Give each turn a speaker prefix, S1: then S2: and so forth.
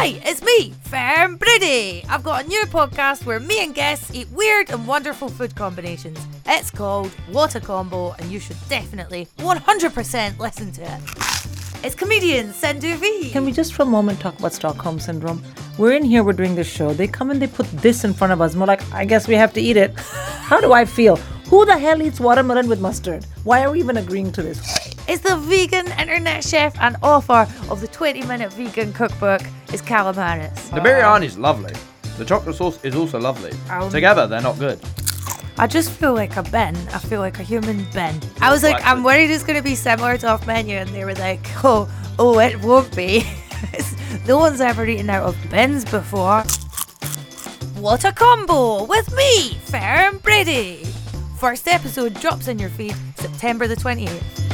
S1: Hi, it's me, Fern Brady. I've got a new podcast where me and guests eat weird and wonderful food combinations. It's called What a Combo, and you should definitely 100% listen to it. It's comedian Sindhu Vee.
S2: Can we just for a moment talk about Stockholm Syndrome? We're in here, we're doing this show. They come and they put this in front of us. And we're like, I guess we have to eat it. How do I feel? Who the hell eats watermelon with mustard? Why are we even agreeing to this?
S1: It's the vegan internet chef and author of the 20 minute vegan cookbook, is Callum
S3: The biryani is lovely. The chocolate sauce is also lovely.
S1: Um,
S3: Together, they're not good.
S1: I just feel like a Ben. I feel like a human Ben. I was like, I'm worried it's going to be similar to off menu, and they were like, oh, oh, it won't be. no one's ever eaten out of bins before. What a combo with me, Fern Brady. First episode drops in your feed September the 28th.